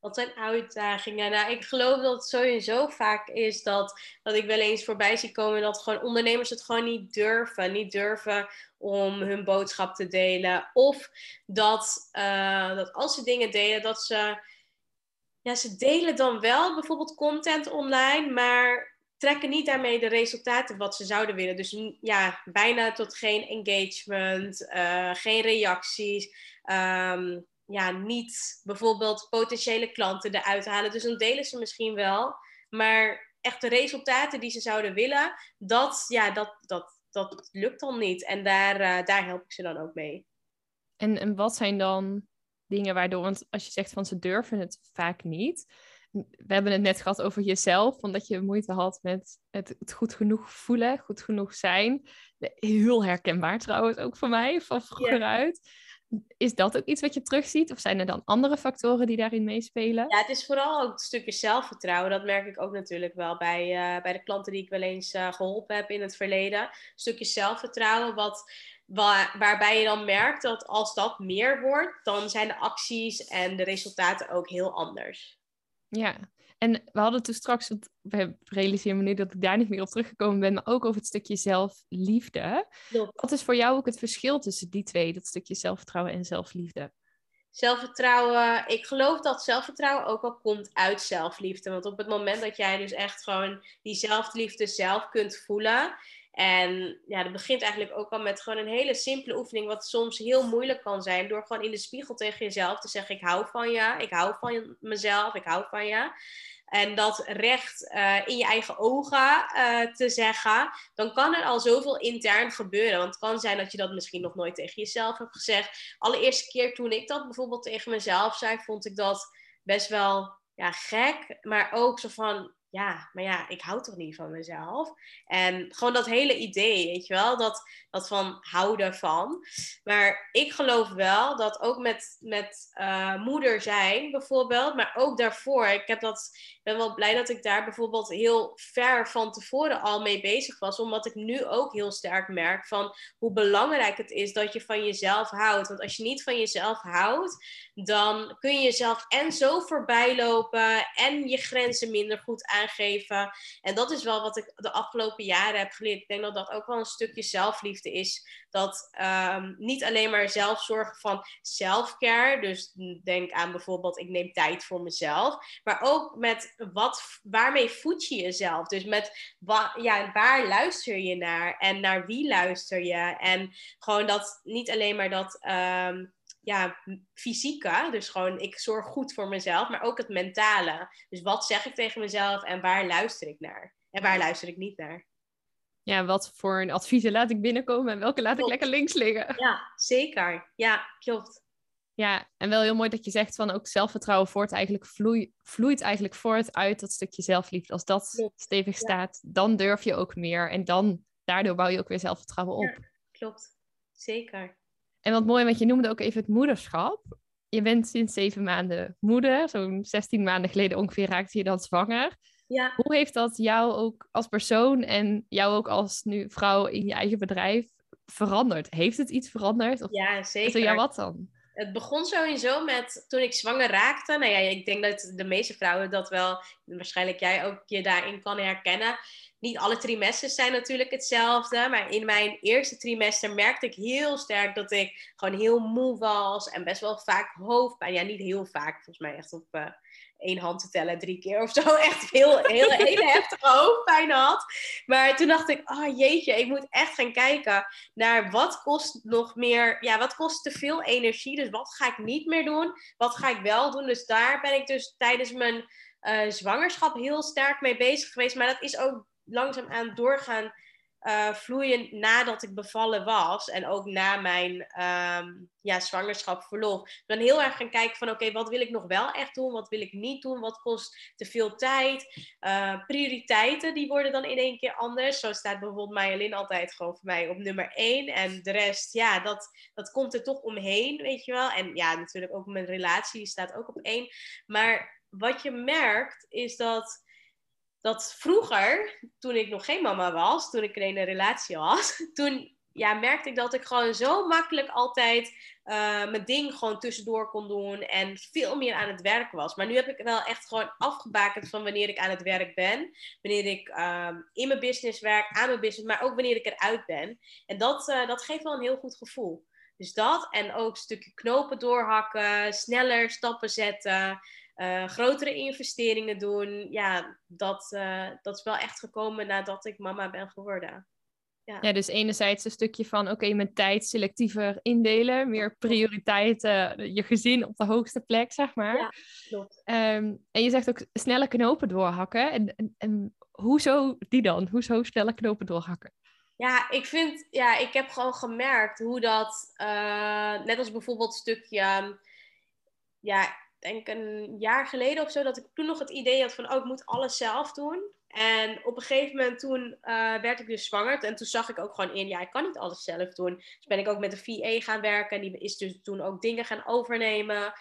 Wat zijn uitdagingen? Nou, ik geloof dat het sowieso vaak is dat, dat ik wel eens voorbij zie komen dat gewoon ondernemers het gewoon niet durven. Niet durven om hun boodschap te delen. Of dat, uh, dat als ze dingen delen, dat ze. Ja, ze delen dan wel bijvoorbeeld content online, maar trekken niet daarmee de resultaten wat ze zouden willen. Dus ja, bijna tot geen engagement, uh, geen reacties. Um, ja, niet bijvoorbeeld potentiële klanten eruit halen. Dus dan delen ze misschien wel. Maar echt de resultaten die ze zouden willen, dat, ja, dat, dat, dat lukt dan niet. En daar, uh, daar help ik ze dan ook mee. En, en wat zijn dan dingen waardoor, want als je zegt van ze durven het vaak niet. We hebben het net gehad over jezelf, omdat je moeite had met het, het goed genoeg voelen, goed genoeg zijn. Heel herkenbaar trouwens ook voor mij, van vroeger uit. Is dat ook iets wat je terugziet? Of zijn er dan andere factoren die daarin meespelen? Ja, het is vooral ook een stukje zelfvertrouwen. Dat merk ik ook natuurlijk wel bij, uh, bij de klanten die ik wel eens uh, geholpen heb in het verleden. Een stukje zelfvertrouwen, wat, waar, waarbij je dan merkt dat als dat meer wordt, dan zijn de acties en de resultaten ook heel anders. Ja, en we hadden toen straks, want we realiseren me nu dat ik daar niet meer op teruggekomen ben, maar ook over het stukje zelfliefde. Wat is voor jou ook het verschil tussen die twee, dat stukje zelfvertrouwen en zelfliefde? Zelfvertrouwen, ik geloof dat zelfvertrouwen ook wel komt uit zelfliefde. Want op het moment dat jij dus echt gewoon die zelfliefde zelf kunt voelen. En ja, dat begint eigenlijk ook al met gewoon een hele simpele oefening, wat soms heel moeilijk kan zijn. Door gewoon in de spiegel tegen jezelf te zeggen: Ik hou van je, ik hou van mezelf, ik hou van je. En dat recht uh, in je eigen ogen uh, te zeggen, dan kan er al zoveel intern gebeuren. Want het kan zijn dat je dat misschien nog nooit tegen jezelf hebt gezegd. Allereerste keer toen ik dat bijvoorbeeld tegen mezelf zei, vond ik dat best wel ja, gek. Maar ook zo van, ja, maar ja, ik hou toch niet van mezelf. En gewoon dat hele idee, weet je wel, dat, dat van houden van. Maar ik geloof wel dat ook met, met uh, moeder zijn bijvoorbeeld, maar ook daarvoor, ik heb dat, ben wel blij dat ik daar bijvoorbeeld heel ver van tevoren al mee bezig was, omdat ik nu ook heel sterk merk van hoe belangrijk het is dat je van jezelf houdt. Want als je niet van jezelf houdt, dan kun je jezelf en zo voorbij lopen en je grenzen minder goed aangeven. En dat is wel wat ik de afgelopen jaren heb geleerd. Ik denk dat dat ook wel een stukje zelfliefde is. Dat um, niet alleen maar zelfzorg van selfcare. Dus denk aan bijvoorbeeld, ik neem tijd voor mezelf. Maar ook met wat, waarmee voed je jezelf? Dus met ja, waar luister je naar? En naar wie luister je? En gewoon dat, niet alleen maar dat. Um, ja, fysieke. Dus gewoon, ik zorg goed voor mezelf, maar ook het mentale. Dus wat zeg ik tegen mezelf en waar luister ik naar? En waar luister ik niet naar? Ja, wat voor adviezen laat ik binnenkomen en welke laat ik lekker links liggen? Ja, zeker. Ja, klopt. Ja, en wel heel mooi dat je zegt van ook zelfvertrouwen voort eigenlijk vloeit, vloeit eigenlijk voort uit dat stukje zelfliefde. Als dat stevig staat, dan durf je ook meer en dan daardoor bouw je ook weer zelfvertrouwen op. Ja, klopt. Zeker. En wat mooi, want je noemde ook even het moederschap. Je bent sinds zeven maanden moeder. Zo'n 16 maanden geleden ongeveer raakte je dan zwanger. Ja. Hoe heeft dat jou ook als persoon en jou ook als nu vrouw in je eigen bedrijf veranderd? Heeft het iets veranderd? Of ja, zeker. Ja, wat dan? Het begon sowieso met toen ik zwanger raakte. Nou ja, ik denk dat de meeste vrouwen dat wel, waarschijnlijk jij ook je daarin kan herkennen niet alle trimesters zijn natuurlijk hetzelfde. Maar in mijn eerste trimester merkte ik heel sterk dat ik gewoon heel moe was. En best wel vaak hoofdpijn. Ja, niet heel vaak. Volgens mij echt op uh, één hand te tellen, drie keer of zo. *laughs* Echt heel, heel, hele heftige hoofdpijn had. Maar toen dacht ik, oh jeetje, ik moet echt gaan kijken naar wat kost nog meer. Ja, wat kost te veel energie. Dus wat ga ik niet meer doen? Wat ga ik wel doen? Dus daar ben ik dus tijdens mijn... Uh, zwangerschap heel sterk mee bezig geweest. Maar dat is ook langzaamaan doorgaan uh, vloeien nadat ik bevallen was en ook na mijn um, ja, zwangerschap verlof. Ik ben heel erg gaan kijken van oké, wat wil ik nog wel echt doen? Wat wil ik niet doen? Wat kost te veel tijd? Uh, prioriteiten die worden dan in één keer anders. Zo staat bijvoorbeeld Marjolein altijd gewoon voor mij op nummer één. En de rest, ja, dat, dat komt er toch omheen, weet je wel. En ja, natuurlijk ook mijn relatie, staat ook op één. Maar wat je merkt is dat dat vroeger, toen ik nog geen mama was, toen ik in een relatie was, *laughs* toen ja, merkte ik dat ik gewoon zo makkelijk altijd uh, mijn ding gewoon tussendoor kon doen en veel meer aan het werk was. Maar nu heb ik wel echt gewoon afgebakend van wanneer ik aan het werk ben, wanneer ik uh, in mijn business werk, aan mijn business, maar ook wanneer ik eruit ben. En dat, uh, dat geeft wel een heel goed gevoel. Dus dat en ook een stukje knopen doorhakken, sneller stappen zetten. Uh, grotere investeringen doen. Ja, dat, uh, dat is wel echt gekomen nadat ik mama ben geworden. Ja, ja dus enerzijds een stukje van oké, okay, mijn tijd selectiever indelen, meer prioriteiten, je gezin op de hoogste plek, zeg maar. Ja, klopt. Um, en je zegt ook snelle knopen doorhakken. En, en, en hoezo die dan? Hoezo snelle knopen doorhakken? Ja, ik vind, ja, ik heb gewoon gemerkt hoe dat, net als bijvoorbeeld stukje, ja, denk een jaar geleden of zo, dat ik toen nog het idee had van, oh, ik moet alles zelf doen. En op een gegeven moment toen uh, werd ik dus zwanger. En toen zag ik ook gewoon in, ja, ik kan niet alles zelf doen. Dus ben ik ook met de VA gaan werken. En die is dus toen ook dingen gaan overnemen.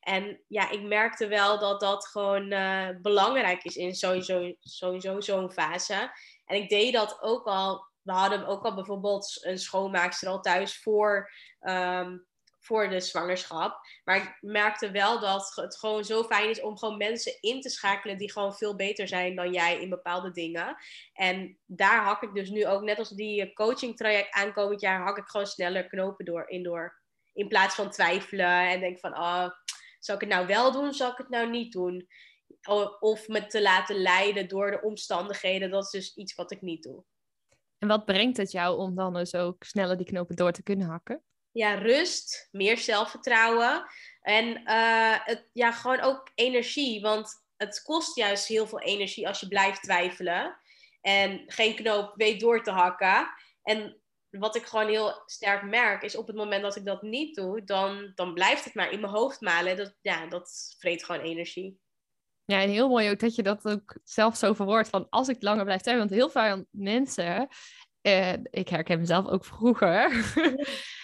En ja, ik merkte wel dat dat gewoon uh, belangrijk is in sowieso, sowieso zo'n fase. En ik deed dat ook al. We hadden ook al bijvoorbeeld een schoonmaakster al thuis voor um, voor de zwangerschap. Maar ik merkte wel dat het gewoon zo fijn is om gewoon mensen in te schakelen die gewoon veel beter zijn dan jij in bepaalde dingen. En daar hak ik dus nu ook, net als die coaching traject aankomend jaar, hak ik gewoon sneller knopen door, in door. In plaats van twijfelen en denk van, oh, zal ik het nou wel doen, zal ik het nou niet doen? Of me te laten leiden door de omstandigheden, dat is dus iets wat ik niet doe. En wat brengt het jou om dan dus ook sneller die knopen door te kunnen hakken? Ja, rust, meer zelfvertrouwen. En uh, het, ja, gewoon ook energie. Want het kost juist heel veel energie als je blijft twijfelen. En geen knoop weet door te hakken. En wat ik gewoon heel sterk merk, is op het moment dat ik dat niet doe, dan, dan blijft het maar in mijn hoofd malen. Dat, ja, dat vreet gewoon energie. Ja, en heel mooi ook dat je dat ook zelf zo verwoordt van als ik langer blijf twijfelen. Want heel veel mensen, eh, ik herken mezelf ook vroeger,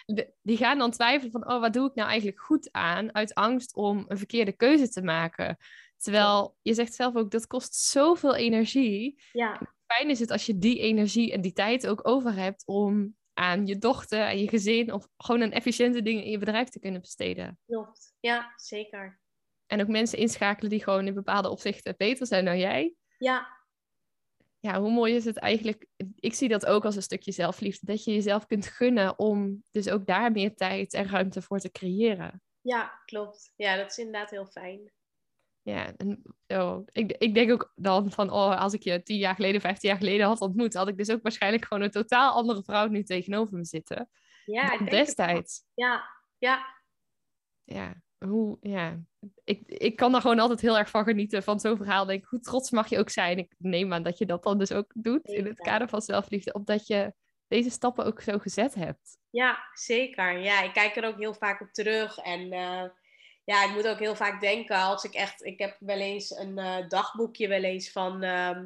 *laughs* die gaan dan twijfelen van, oh, wat doe ik nou eigenlijk goed aan? Uit angst om een verkeerde keuze te maken. Terwijl je zegt zelf ook, dat kost zoveel energie. Ja. Fijn is het als je die energie en die tijd ook over hebt om aan je dochter en je gezin of gewoon een efficiënte dingen in je bedrijf te kunnen besteden. Klopt, ja, zeker. En ook mensen inschakelen die gewoon in bepaalde opzichten beter zijn dan jij. Ja, ja, hoe mooi is het eigenlijk? Ik zie dat ook als een stukje zelfliefde. Dat je jezelf kunt gunnen om dus ook daar meer tijd en ruimte voor te creëren. Ja, klopt. Ja, dat is inderdaad heel fijn. Ja, en, oh, ik, ik denk ook dan van, oh, als ik je tien jaar geleden, vijftien jaar geleden had ontmoet, had ik dus ook waarschijnlijk gewoon een totaal andere vrouw nu tegenover me zitten. Ja, destijds. Ja, ja. Ja, hoe, ja, ik, ik kan daar gewoon altijd heel erg van genieten van zo'n verhaal. Denk, hoe trots mag je ook zijn? Ik neem aan dat je dat dan dus ook doet in het kader van zelfliefde, omdat je deze stappen ook zo gezet hebt. Ja, zeker. Ja, ik kijk er ook heel vaak op terug. En uh, ja, ik moet ook heel vaak denken als ik echt, ik heb wel eens een uh, dagboekje wel eens van. Uh,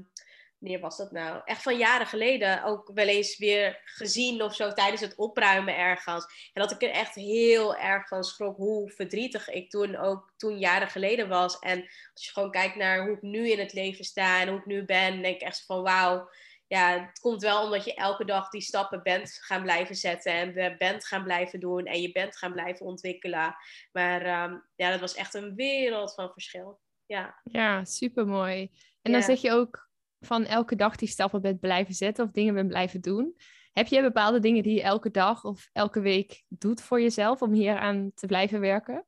wanneer was dat nou? Echt van jaren geleden ook wel eens weer gezien of zo tijdens het opruimen ergens. En dat ik er echt heel erg van schrok hoe verdrietig ik toen ook toen jaren geleden was. En als je gewoon kijkt naar hoe ik nu in het leven sta en hoe ik nu ben, denk ik echt van wauw. Ja, het komt wel omdat je elke dag die stappen bent gaan blijven zetten en bent gaan blijven doen en je bent gaan blijven ontwikkelen. Maar um, ja, dat was echt een wereld van verschil. Ja, ja super mooi. En dan zeg je ook van elke dag die stappen bent blijven zetten of dingen bent blijven doen. Heb je bepaalde dingen die je elke dag of elke week doet voor jezelf om hier aan te blijven werken?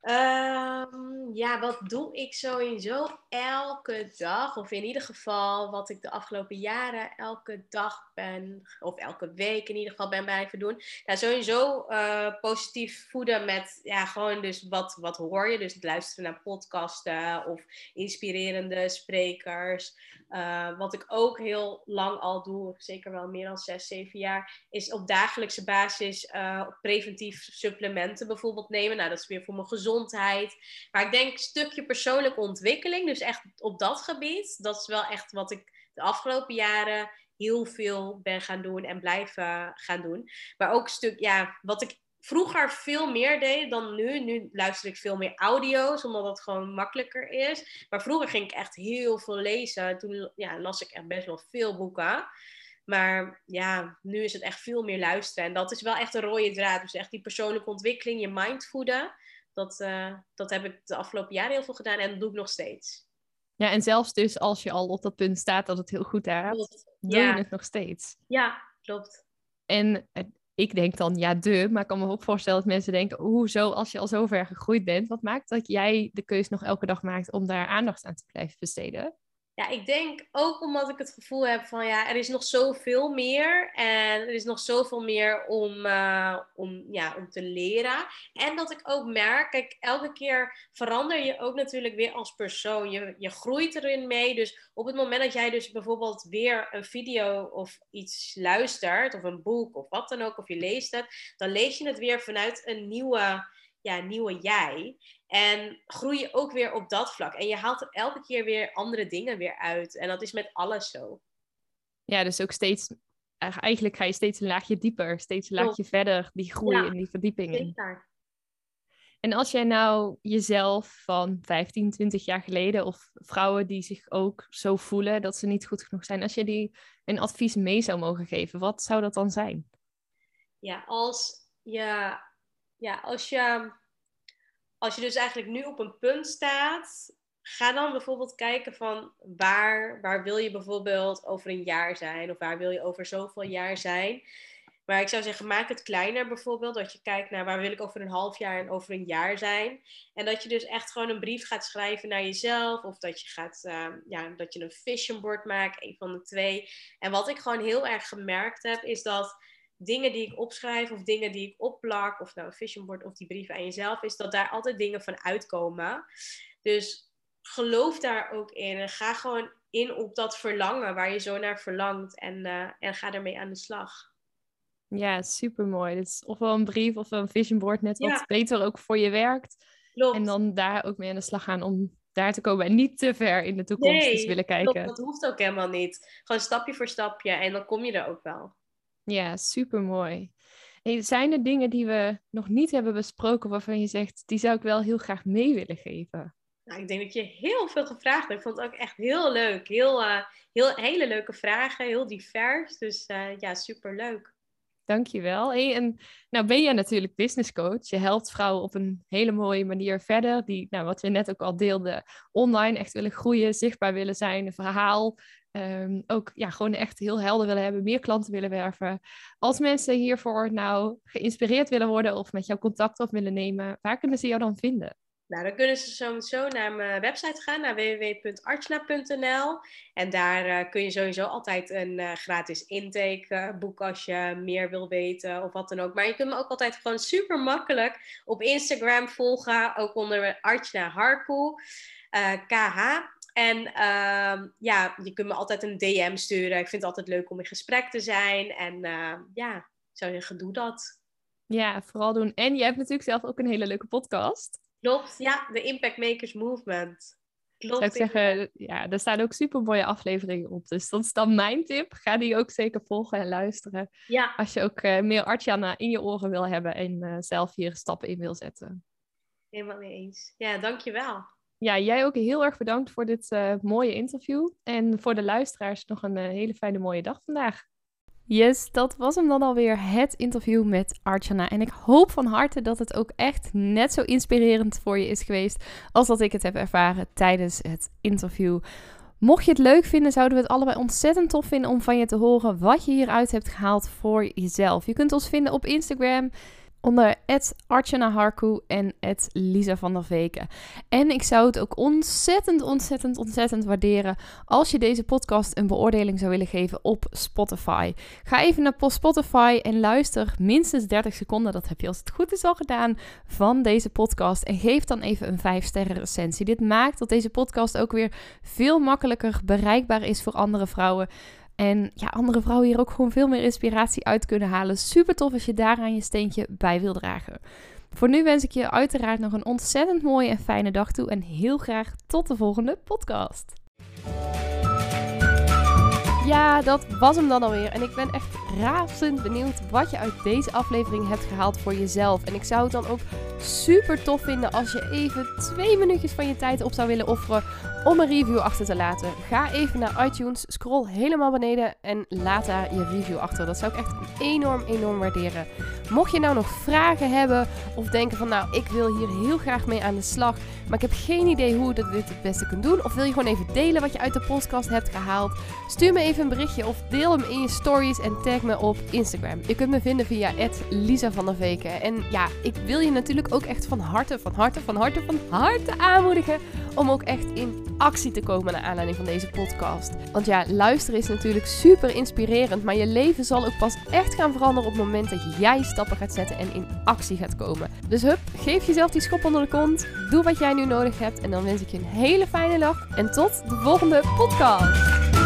Ehm, ja, wat doe ik sowieso elke dag? Of in ieder geval wat ik de afgelopen jaren elke dag ben, of elke week in ieder geval ben blijven doen. Ja, sowieso uh, positief voeden met, ja, gewoon dus wat, wat hoor je. Dus luisteren naar podcasten of inspirerende sprekers. Uh, wat ik ook heel lang al doe, zeker wel meer dan 6, 7 jaar, is op dagelijkse basis uh, preventief supplementen bijvoorbeeld nemen. Nou, dat is weer voor mijn gezondheid. Maar ik denk stukje persoonlijke ontwikkeling, dus echt op dat gebied. Dat is wel echt wat ik de afgelopen jaren heel veel ben gaan doen en blijven gaan doen. Maar ook stuk, ja, wat ik vroeger veel meer deed dan nu. Nu luister ik veel meer audio's, omdat dat gewoon makkelijker is. Maar vroeger ging ik echt heel veel lezen. Toen ja, las ik echt best wel veel boeken. Maar ja, nu is het echt veel meer luisteren. En dat is wel echt een rode draad. Dus echt die persoonlijke ontwikkeling, je mind voeden. Dat, uh, dat heb ik de afgelopen jaren heel veel gedaan en dat doe ik nog steeds. Ja, en zelfs dus als je al op dat punt staat dat het heel goed gaat, doe je het nog steeds. Ja, klopt. En ik denk dan, ja, de, maar ik kan me ook voorstellen dat mensen denken, hoezo, als je al zo ver gegroeid bent, wat maakt dat jij de keus nog elke dag maakt om daar aandacht aan te blijven besteden? Ja, ik denk ook omdat ik het gevoel heb van ja, er is nog zoveel meer. En er is nog zoveel meer om, uh, om, ja, om te leren. En dat ik ook merk, kijk, elke keer verander je ook natuurlijk weer als persoon. Je, je groeit erin mee. Dus op het moment dat jij dus bijvoorbeeld weer een video of iets luistert, of een boek of wat dan ook, of je leest het, dan lees je het weer vanuit een nieuwe, ja, nieuwe jij. En groei je ook weer op dat vlak. En je haalt er elke keer weer andere dingen weer uit. En dat is met alles zo. Ja, dus ook steeds, eigenlijk ga je steeds een laagje dieper, steeds een laagje verder, die groei en die verdieping in. En als jij nou jezelf van 15, 20 jaar geleden, of vrouwen die zich ook zo voelen dat ze niet goed genoeg zijn, als je die een advies mee zou mogen geven, wat zou dat dan zijn? Ja, als je, ja, als je als je dus eigenlijk nu op een punt staat, ga dan bijvoorbeeld kijken van waar, waar wil je bijvoorbeeld over een jaar zijn of waar wil je over zoveel jaar zijn. Maar ik zou zeggen, maak het kleiner bijvoorbeeld. Dat je kijkt naar waar wil ik over een half jaar en over een jaar zijn. En dat je dus echt gewoon een brief gaat schrijven naar jezelf. Of dat je, gaat, uh, ja, dat je een vision board maakt, een van de twee. En wat ik gewoon heel erg gemerkt heb, is dat dingen die ik opschrijf of dingen die ik opplak, of nou een vision board of die brieven aan jezelf, is dat daar altijd dingen van uitkomen. Dus geloof daar ook in en ga gewoon in op dat verlangen waar je zo naar verlangt en, uh, en ga ermee aan de slag. Ja, super mooi. Dus ofwel een brief of een vision board, net wat beter ook voor je werkt. Klopt. En dan daar ook mee aan de slag gaan om daar te komen en niet te ver in de toekomst nee, willen kijken. Klopt, dat hoeft ook helemaal niet. Gewoon stapje voor stapje en dan kom je er ook wel. Ja, super mooi. zijn er dingen die we nog niet hebben besproken waarvan je zegt, die zou ik wel heel graag mee willen geven? Nou, ik denk dat je heel veel gevraagd hebt. Ik vond het ook echt heel leuk. Heel, uh, heel hele leuke vragen, heel divers. Dus uh, ja, super leuk. Dankjewel. Hey, en nou ben jij natuurlijk business coach. Je helpt vrouwen op een hele mooie manier verder. Die, nou, wat we net ook al deelden, online echt willen groeien, zichtbaar willen zijn, een verhaal Ehm, ook ja, gewoon echt heel helder willen hebben, meer klanten willen werven. Als mensen hiervoor nou geïnspireerd willen worden of met jou contact op willen nemen, waar kunnen ze jou dan vinden? Nou, dan kunnen ze sowieso naar mijn website gaan, naar www.archna.nl. En daar uh, kun je sowieso altijd een uh, gratis intake uh, boeken als je meer wil weten of wat dan ook. Maar je kunt me ook altijd gewoon super makkelijk op Instagram volgen, ook onder Archna Harku, KH. En uh, ja, je kunt me altijd een DM sturen. Ik vind het altijd leuk om in gesprek te zijn. En uh, ja, zou zeggen, doe dat. Ja, vooral doen. En je hebt natuurlijk zelf ook een hele leuke podcast. Klopt, ja, de Impact Makers Movement. Klopt. Zou ik zeggen, ja, er staan ook super mooie afleveringen op. Dus dat is dan mijn tip. Ga die ook zeker volgen en luisteren. Ja. Als je ook uh, meer Artjana in je oren wil hebben en uh, zelf hier stappen in wil zetten. Helemaal mee eens. Ja, dankjewel ja, jij ook heel erg bedankt voor dit uh, mooie interview. En voor de luisteraars nog een uh, hele fijne mooie dag vandaag. Yes, dat was hem dan alweer, het interview met Archana. En ik hoop van harte dat het ook echt net zo inspirerend voor je is geweest als dat ik het heb ervaren tijdens het interview. Mocht je het leuk vinden, zouden we het allebei ontzettend tof vinden om van je te horen wat je hieruit hebt gehaald voor jezelf. Je kunt ons vinden op Instagram onder Archana Harku en Lisa van der Veken. En ik zou het ook ontzettend, ontzettend, ontzettend waarderen als je deze podcast een beoordeling zou willen geven op Spotify. Ga even naar Spotify en luister minstens 30 seconden, dat heb je als het goed is al gedaan, van deze podcast. En geef dan even een 5 sterren recensie. Dit maakt dat deze podcast ook weer veel makkelijker bereikbaar is voor andere vrouwen. En ja, andere vrouwen hier ook gewoon veel meer inspiratie uit kunnen halen. Super tof als je daaraan je steentje bij wil dragen. Voor nu wens ik je uiteraard nog een ontzettend mooie en fijne dag toe. En heel graag tot de volgende podcast. Ja, dat was hem dan alweer. En ik ben echt razend benieuwd wat je uit deze aflevering hebt gehaald voor jezelf. En ik zou het dan ook super tof vinden als je even twee minuutjes van je tijd op zou willen offeren om een review achter te laten. Ga even naar iTunes, scroll helemaal beneden en laat daar je review achter. Dat zou ik echt enorm, enorm waarderen. Mocht je nou nog vragen hebben of denken van nou, ik wil hier heel graag mee aan de slag, maar ik heb geen idee hoe ik dit het beste kunt doen. Of wil je gewoon even delen wat je uit de podcast hebt gehaald? Stuur me even een berichtje of deel hem in je stories en tag me op Instagram. Je kunt me vinden via Lisa van der Veken. En ja, ik wil je natuurlijk ook echt van harte, van harte, van harte, van harte aanmoedigen om ook echt in actie te komen naar aanleiding van deze podcast. Want ja, luisteren is natuurlijk super inspirerend, maar je leven zal ook pas echt gaan veranderen op het moment dat jij stappen gaat zetten en in actie gaat komen. Dus hup, geef jezelf die schop onder de kont, doe wat jij nu nodig hebt en dan wens ik je een hele fijne dag en tot de volgende podcast.